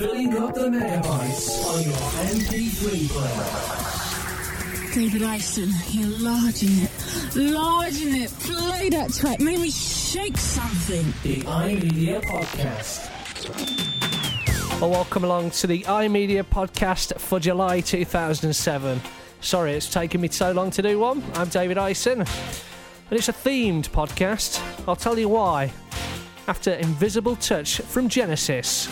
Filling up the megabytes on your MP3 player. David Ison, you're larging it. Larging it. Play that track. Make me shake something. The iMedia Podcast. Well, welcome along to the iMedia podcast for July 2007. Sorry it's taken me so long to do one. I'm David Ison, and it's a themed podcast. I'll tell you why. After Invisible Touch from Genesis.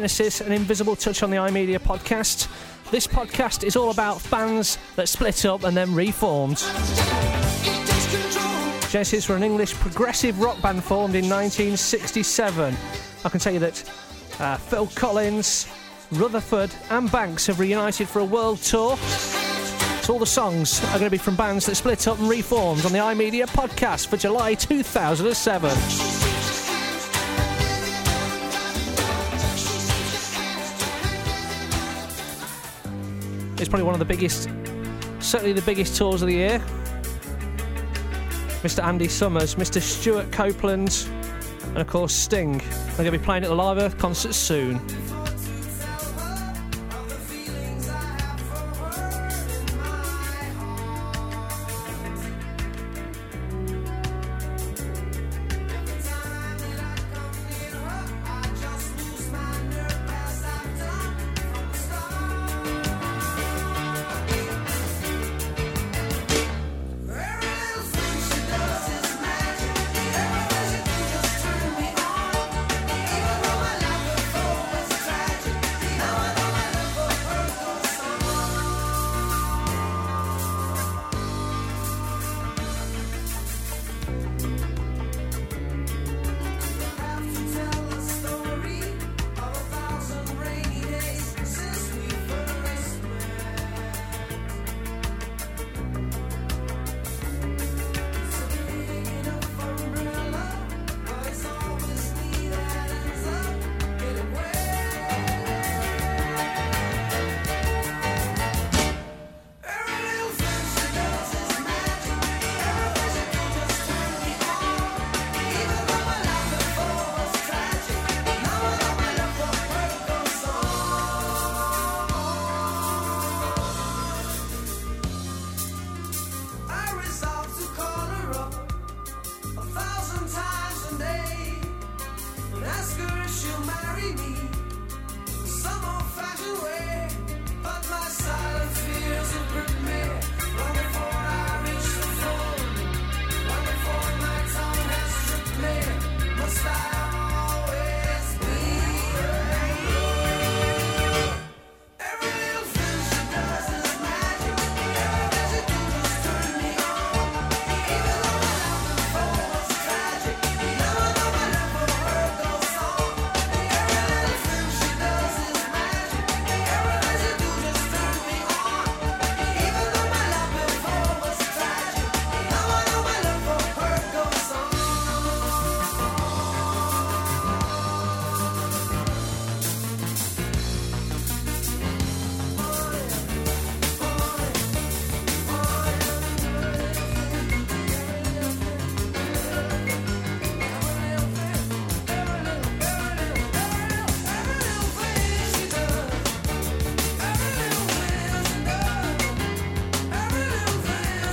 Genesis, an invisible touch on the iMedia podcast. This podcast is all about fans that split up and then reformed. Genesis were an English progressive rock band formed in 1967. I can tell you that uh, Phil Collins, Rutherford, and Banks have reunited for a world tour. So all the songs are going to be from bands that split up and reformed on the iMedia podcast for July 2007. Probably one of the biggest, certainly the biggest tours of the year. Mr. Andy Summers, Mr. Stewart Copeland, and of course Sting. They're going to be playing at the Live Earth concert soon.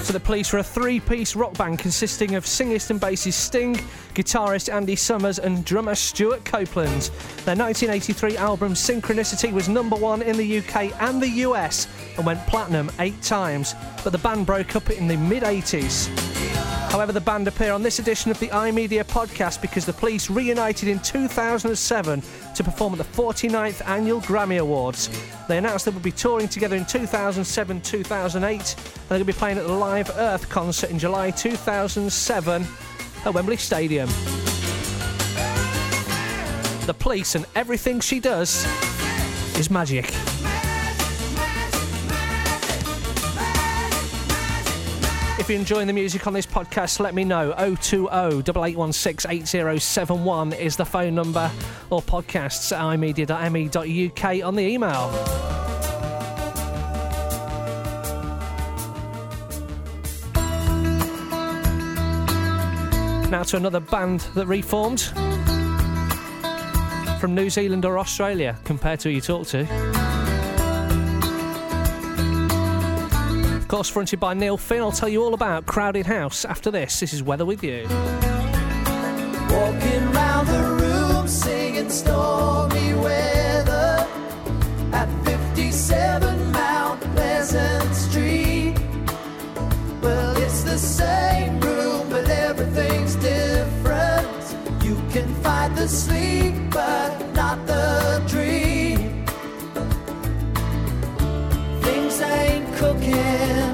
The police were a three-piece rock band consisting of singist and bassist Sting, guitarist Andy Summers and drummer Stewart Copeland. Their 1983 album Synchronicity was number one in the UK and the US and went platinum eight times, but the band broke up in the mid-80s. However, the band appear on this edition of the iMedia podcast because the police reunited in 2007 to perform at the 49th Annual Grammy Awards. They announced they would be touring together in 2007 2008, and they're going to be playing at the Live Earth concert in July 2007 at Wembley Stadium. The police and everything she does is magic. If you're enjoying the music on this podcast, let me know. 020 8816 8071 is the phone number, or podcasts at imedia.me.uk on the email. Now to another band that reformed from New Zealand or Australia, compared to who you talk to. Of course, fronted by Neil Finn, I'll tell you all about Crowded House after this. This is Weather with You. Walking round the room singing stormy weather at 57 Mount Pleasant Street. Well, it's the same room, but everything's different. You can fight the sleep, but ain't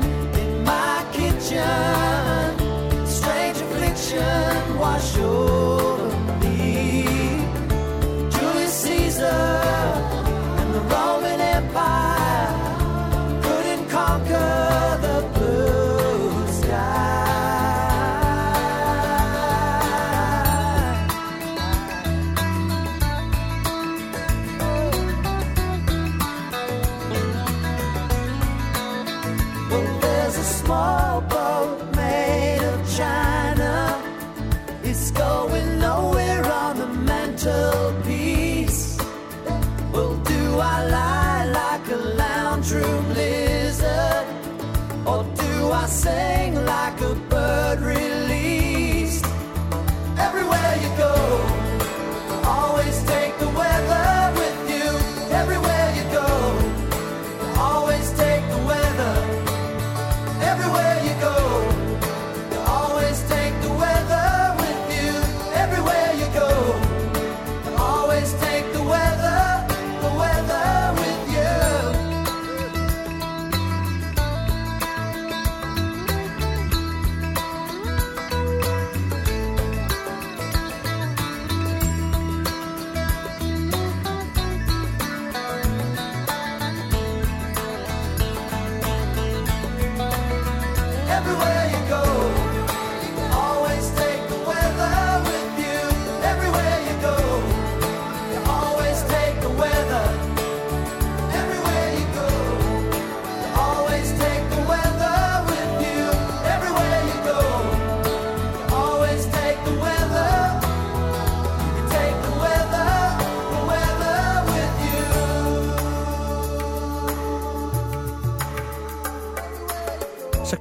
Everywhere you go,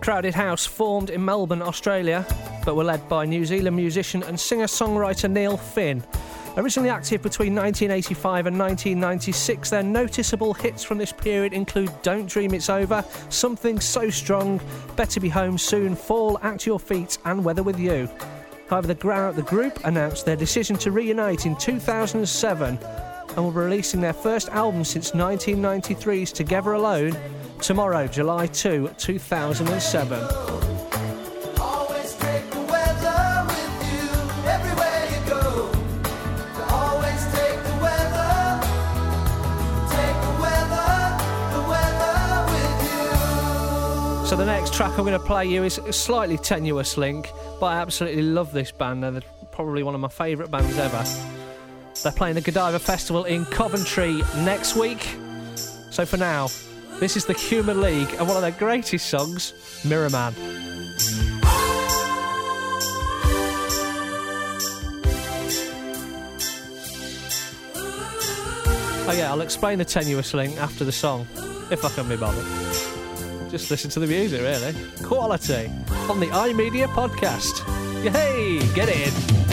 Crowded House formed in Melbourne, Australia, but were led by New Zealand musician and singer songwriter Neil Finn. Originally active between 1985 and 1996, their noticeable hits from this period include Don't Dream It's Over, Something So Strong, Better Be Home Soon, Fall at Your Feet, and Weather With You. However, the, the group announced their decision to reunite in 2007 and will be releasing their first album since 1993's Together Alone tomorrow, July 2, 2007. Always take the weather with you everywhere you go. Always take the weather, take the weather, the weather with you. So the next track I'm going to play you is a slightly tenuous link, but I absolutely love this band. They're probably one of my favourite bands ever. They're playing the Godiva Festival in Coventry next week. So for now, this is the Human League and one of their greatest songs, Mirror Man. Oh yeah, I'll explain the tenuous link after the song, if I can be bothered. Just listen to the music, really. Quality on the iMedia podcast. Yay! Get in.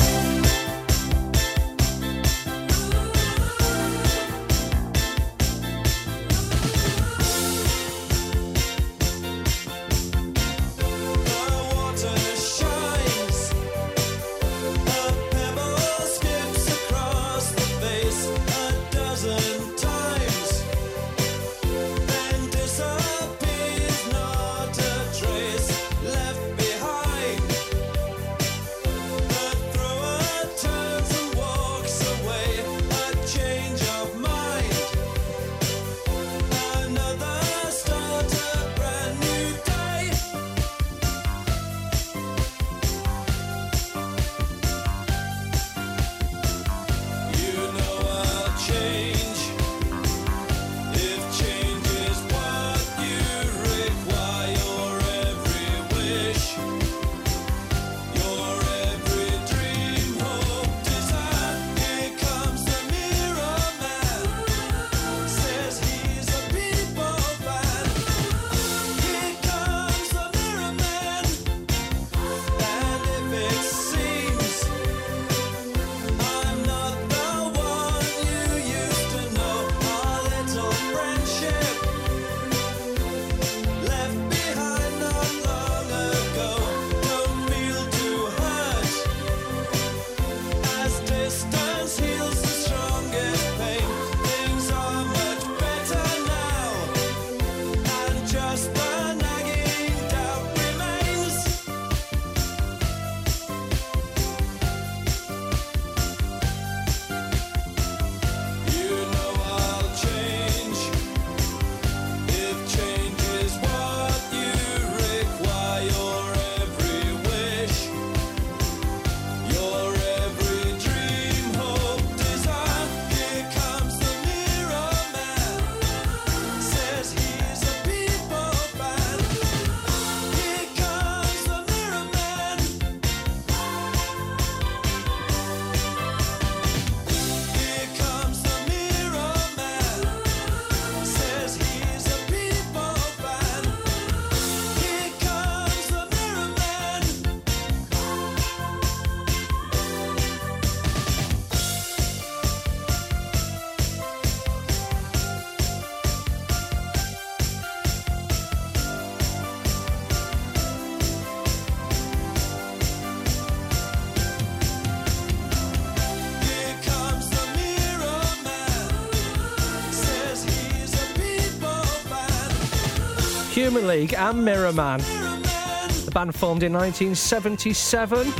Human League and Mirror Man. The band formed in 1977.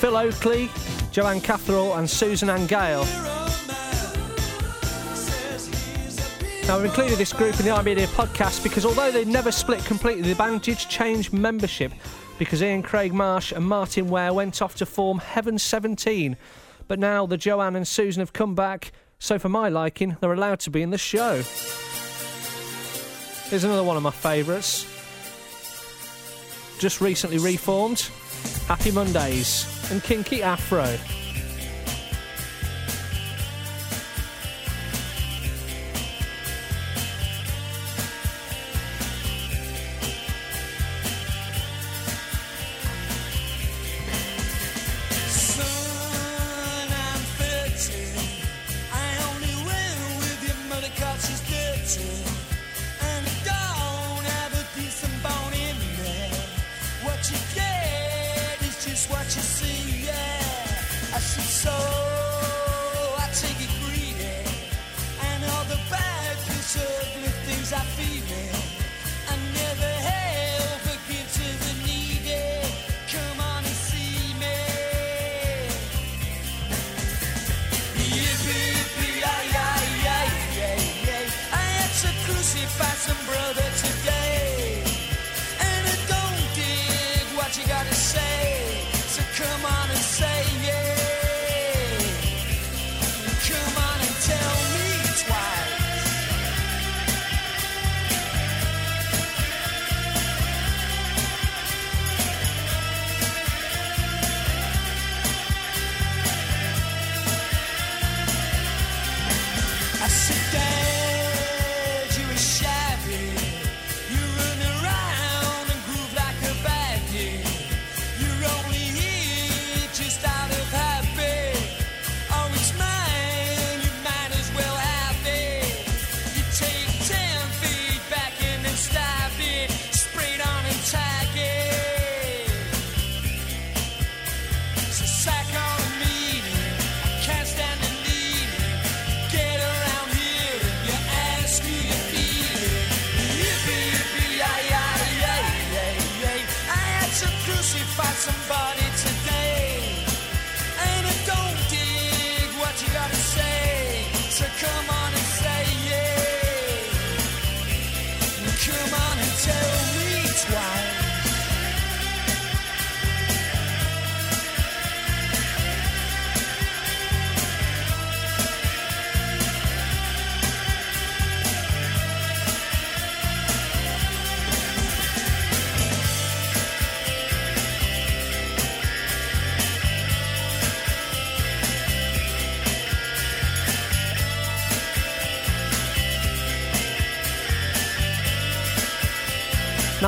Phil Oakley, Joanne Catherall, and Susan Ann Gale. Now, I've included this group in the iMedia podcast because although they never split completely, the band did change membership because Ian Craig Marsh and Martyn Ware went off to form Heaven 17. But now the Joanne and Susan have come back, so for my liking, they're allowed to be in the show. Here's another one of my favourites. Just recently reformed, Happy Mondays and Kinky Afro.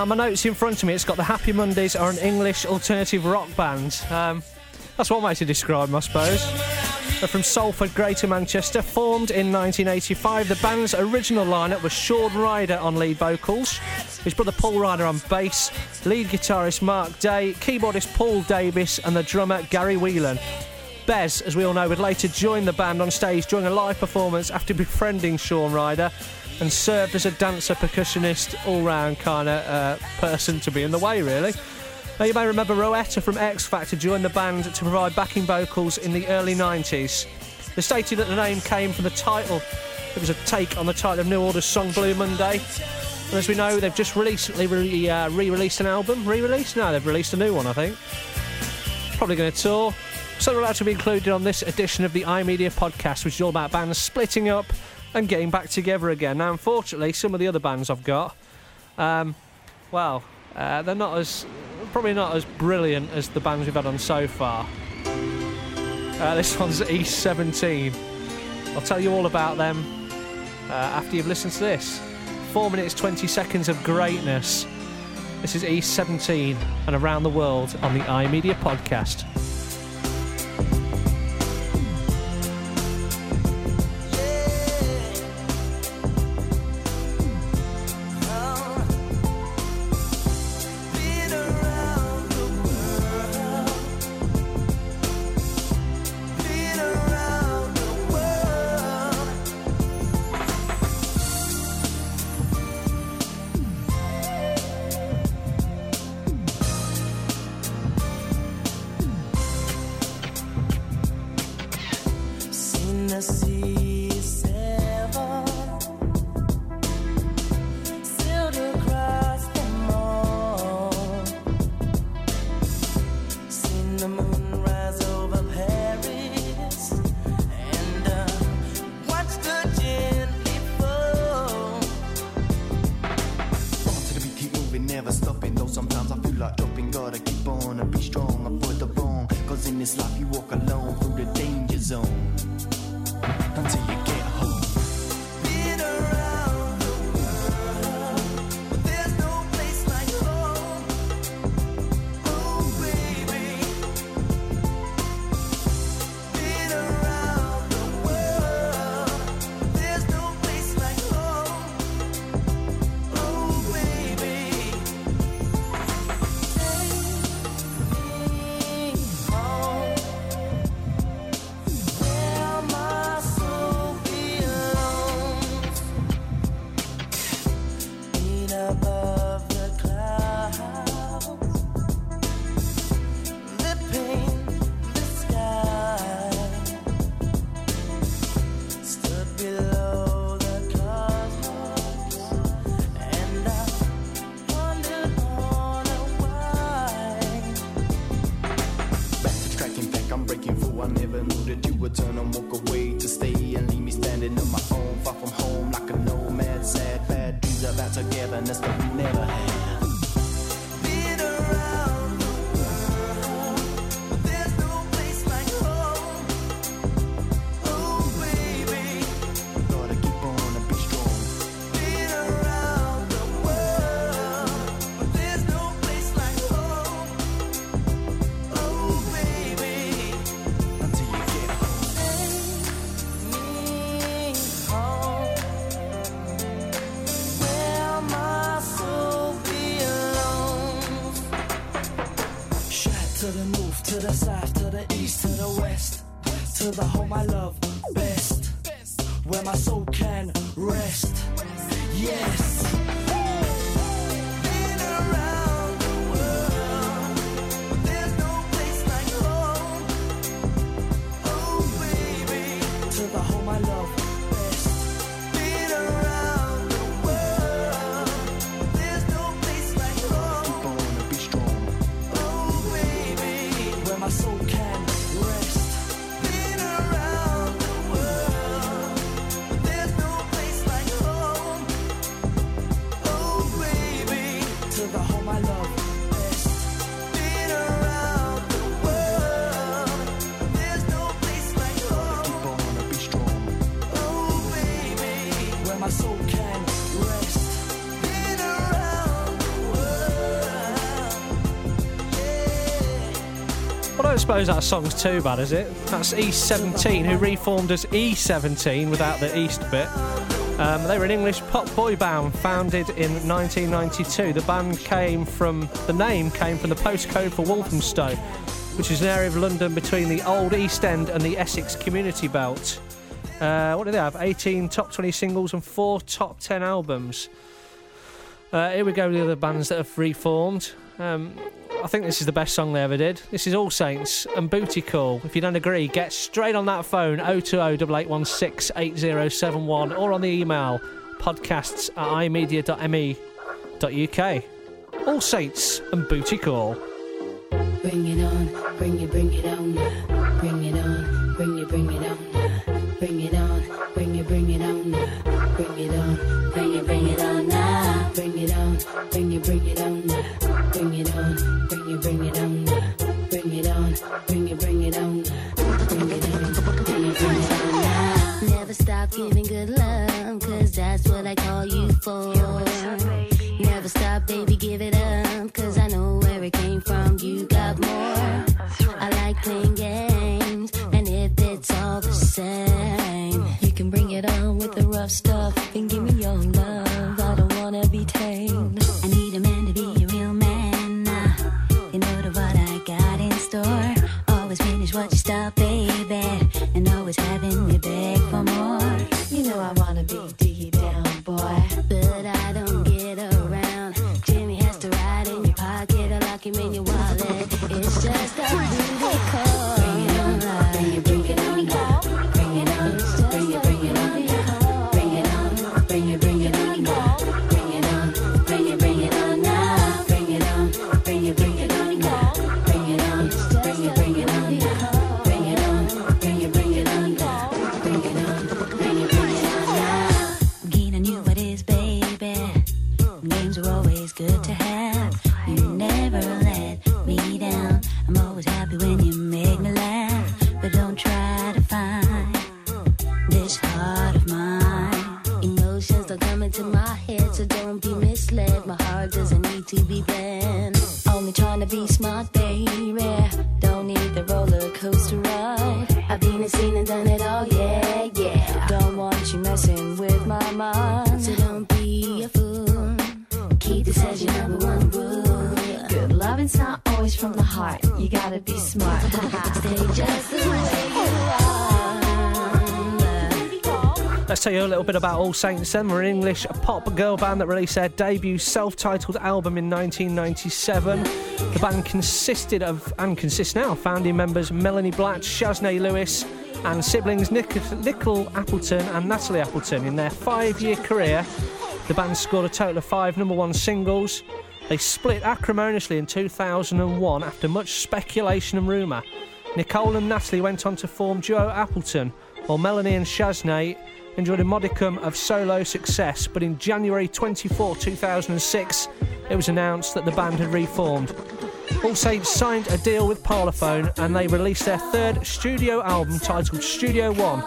Now, my notes in front of me, it's got the Happy Mondays are an English alternative rock band. Um, that's one way to describe them, I suppose. They're from Salford, Greater Manchester, formed in 1985. The band's original lineup was Shaun Ryder on lead vocals, his brother Paul Ryder on bass, lead guitarist Mark Day, keyboardist Paul Davis, and the drummer Gary Whelan. Bez, as we all know, would later join the band on stage during a live performance after befriending Shaun Ryder and served as a dancer, percussionist, all round kind of uh, person to be in the way, really. Now, you may remember Rowetta from X Factor joined the band to provide backing vocals in the early 90s. They stated that the name came from the title. It was a take on the title of New Order's song Blue Monday. And as we know, they've just recently re uh, released an album. Re released? No, they've released a new one, I think. Probably going to tour. So they're allowed to be included on this edition of the iMedia podcast, which is all about bands splitting up and getting back together again. Now, unfortunately, some of the other bands I've got, um, well, uh, they're not as, probably not as brilliant as the bands we've had on so far. Uh, this one's East 17. I'll tell you all about them uh, after you've listened to this. Four minutes, 20 seconds of greatness. This is East 17 and Around the World on the iMedia podcast. Suppose that song's too bad, is it? That's East 17, who reformed as E17 without the East bit. Um, they were an English pop boy band founded in 1992. The band came from, the name came from the postcode for Walthamstow, which is an area of London between the Old East End and the Essex Community Belt. Uh, what do they have? 18 top 20 singles and 4 top 10 albums. Uh, here we go with the other bands that have reformed. Um, I think this is the best song they ever did. This is All Saints and Booty Call. If you don't agree, get straight on that phone 020 8816 8071 or on the email podcasts at imedia.me.uk. All Saints and Booty Call. Bring it on, bring it, bring it on, little bit about All Saints then. We're an English pop girl band that released their debut self titled album in 1997. The band consisted of, and consists now, founding members Melanie Blatt, Shaznay Lewis, and siblings Nick, Nicole Appleton and Natalie Appleton. In their five year career, the band scored a total of five number one singles. They split acrimoniously in 2001 after much speculation and rumour. Nicole and Natalie went on to form duo Appleton, while Melanie and Shaznay enjoyed a modicum of solo success. But in January 24, 2006, it was announced that the band had reformed. All Saints signed a deal with Parlophone and they released their third studio album titled Studio One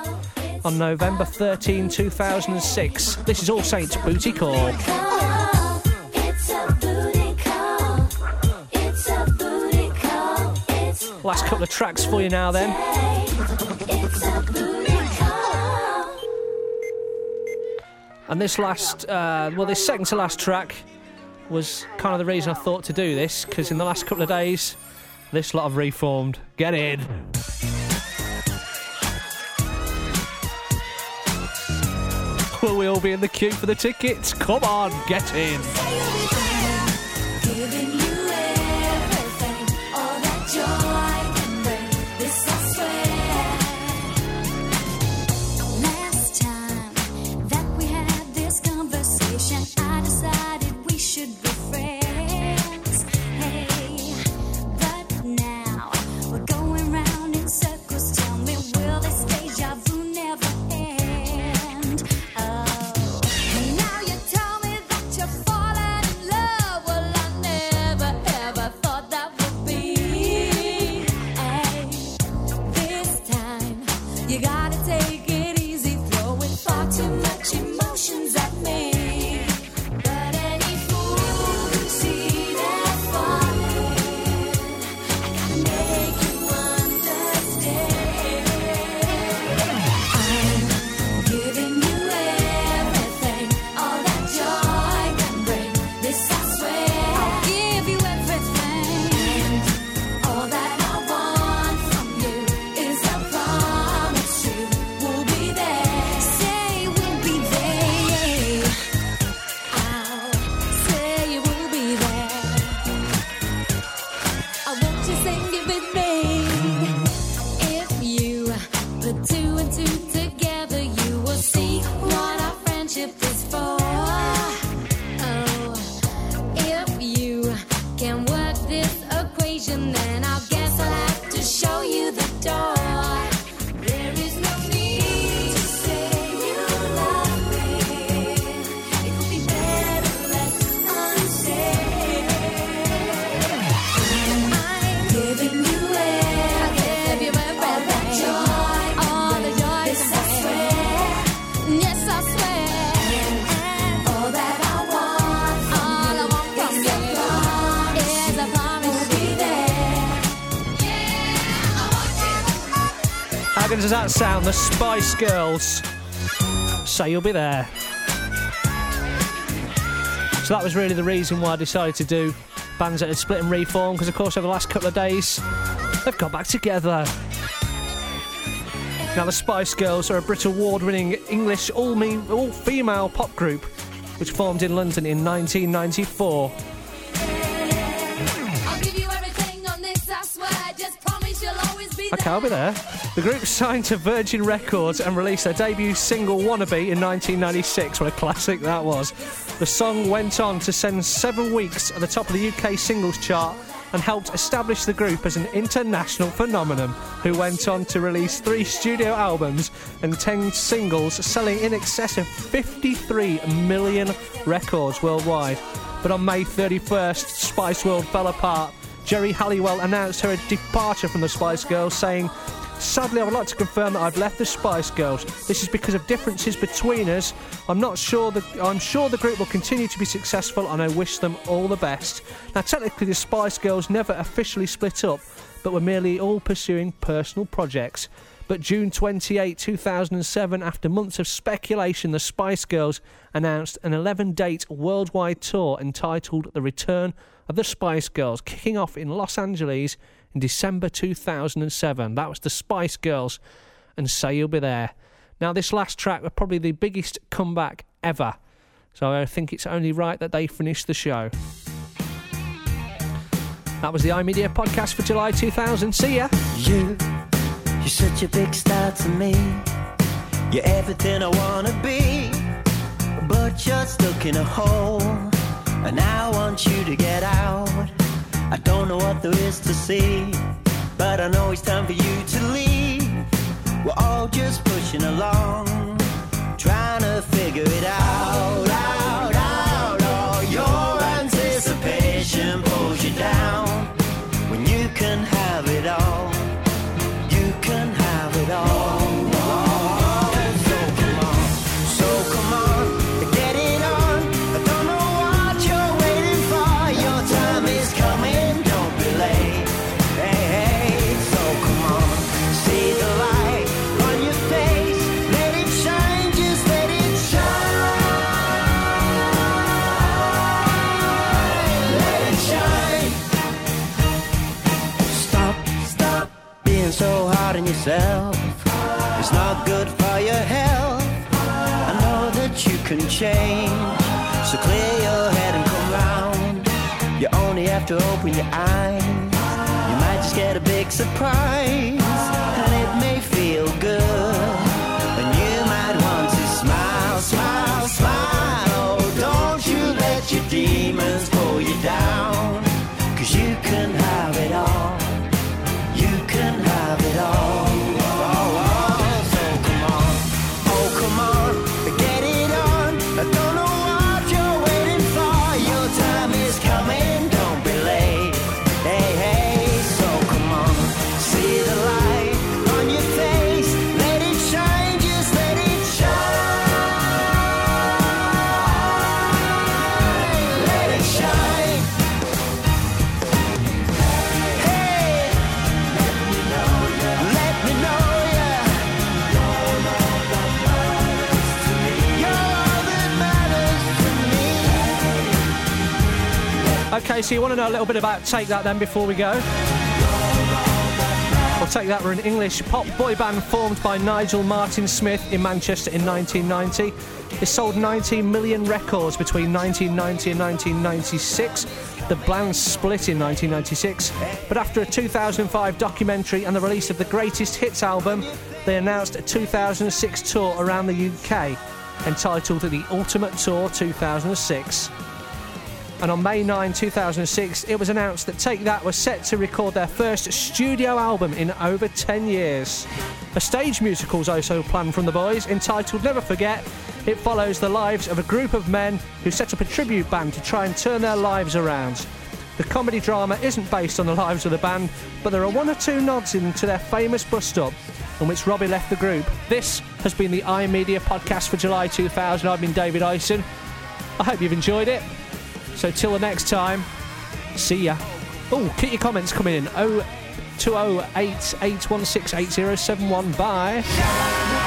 on November 13, 2006. This is All Saints Booty Call. Last couple of tracks for you now, then. And this last, uh, well, this second to last track was kind of the reason I thought to do this because in the last couple of days, this lot have reformed. Get in. Will we all be in the queue for the tickets? Come on, get in. Does that sound? The Spice Girls. Say you'll be there. So that was really the reason why I decided to do bands that had split and reformed, because of course over the last couple of days they've got back together. Now the Spice Girls are a Brit Award-winning English all-me- all-female pop group which formed in London in 1994. I'll give you everything on this, I swear. Just promise you'll always be Okay, I'll be there. The group signed to Virgin Records and released their debut single Wannabe in 1996. What a classic that was. The song went on to spend seven weeks at the top of the UK singles chart and helped establish the group as an international phenomenon who went on to release three studio albums and 10 singles, selling in excess of 53 million records worldwide. But on May 31st, Spice World fell apart Geri Halliwell announced her departure from the Spice Girls, saying, Sadly, I would like to confirm that I've left the Spice Girls. This is because of differences between us. I'm not sure that I'm sure the group will continue to be successful, and I wish them all the best. Now, technically, the Spice Girls never officially split up, but were merely all pursuing personal projects. But June 28, 2007, after months of speculation, the Spice Girls announced an 11 date worldwide tour entitled The Return of the Spice Girls, kicking off in Los Angeles in December 2007. That was the Spice Girls, and Say You'll Be There. Now, this last track was probably the biggest comeback ever, so I think it's only right that they finish the show. That was the iMedia podcast for July 2000. See ya! You, you're such a big star to me. You're everything I wanna be. But you're stuck in a hole. And I want you to get out. I don't know what there is to see. But I know it's time for you to leave. We're all just pushing along. Trying to figure it. Out, out, change. So clear your head and come round. You only have to open your eyes. You might just get a big surprise, Okay, so you want to know a little bit about Take That then before we go? Well, Take That were an English pop boy band formed by Nigel Martin Smith in Manchester in 1990. It sold 19 million records between 1990 and 1996. The band split in 1996, but after a 2005 documentary and the release of the Greatest Hits album, they announced a 2006 tour around the UK entitled The Ultimate Tour 2006 and on May 9, 2006, it was announced that Take That was set to record their first studio album in over 10 years. A stage musical is also planned from the boys, entitled Never Forget. It follows the lives of a group of men who set up a tribute band to try and turn their lives around. The comedy drama isn't based on the lives of the band, but there are one or two nods into their famous bus stop in which Robbie left the group. This has been the iMedia podcast for July 2000. I've been David Ison. I hope you've enjoyed it. So till the next time, see ya. Oh, keep your comments coming in. 0208 816 8071. Bye.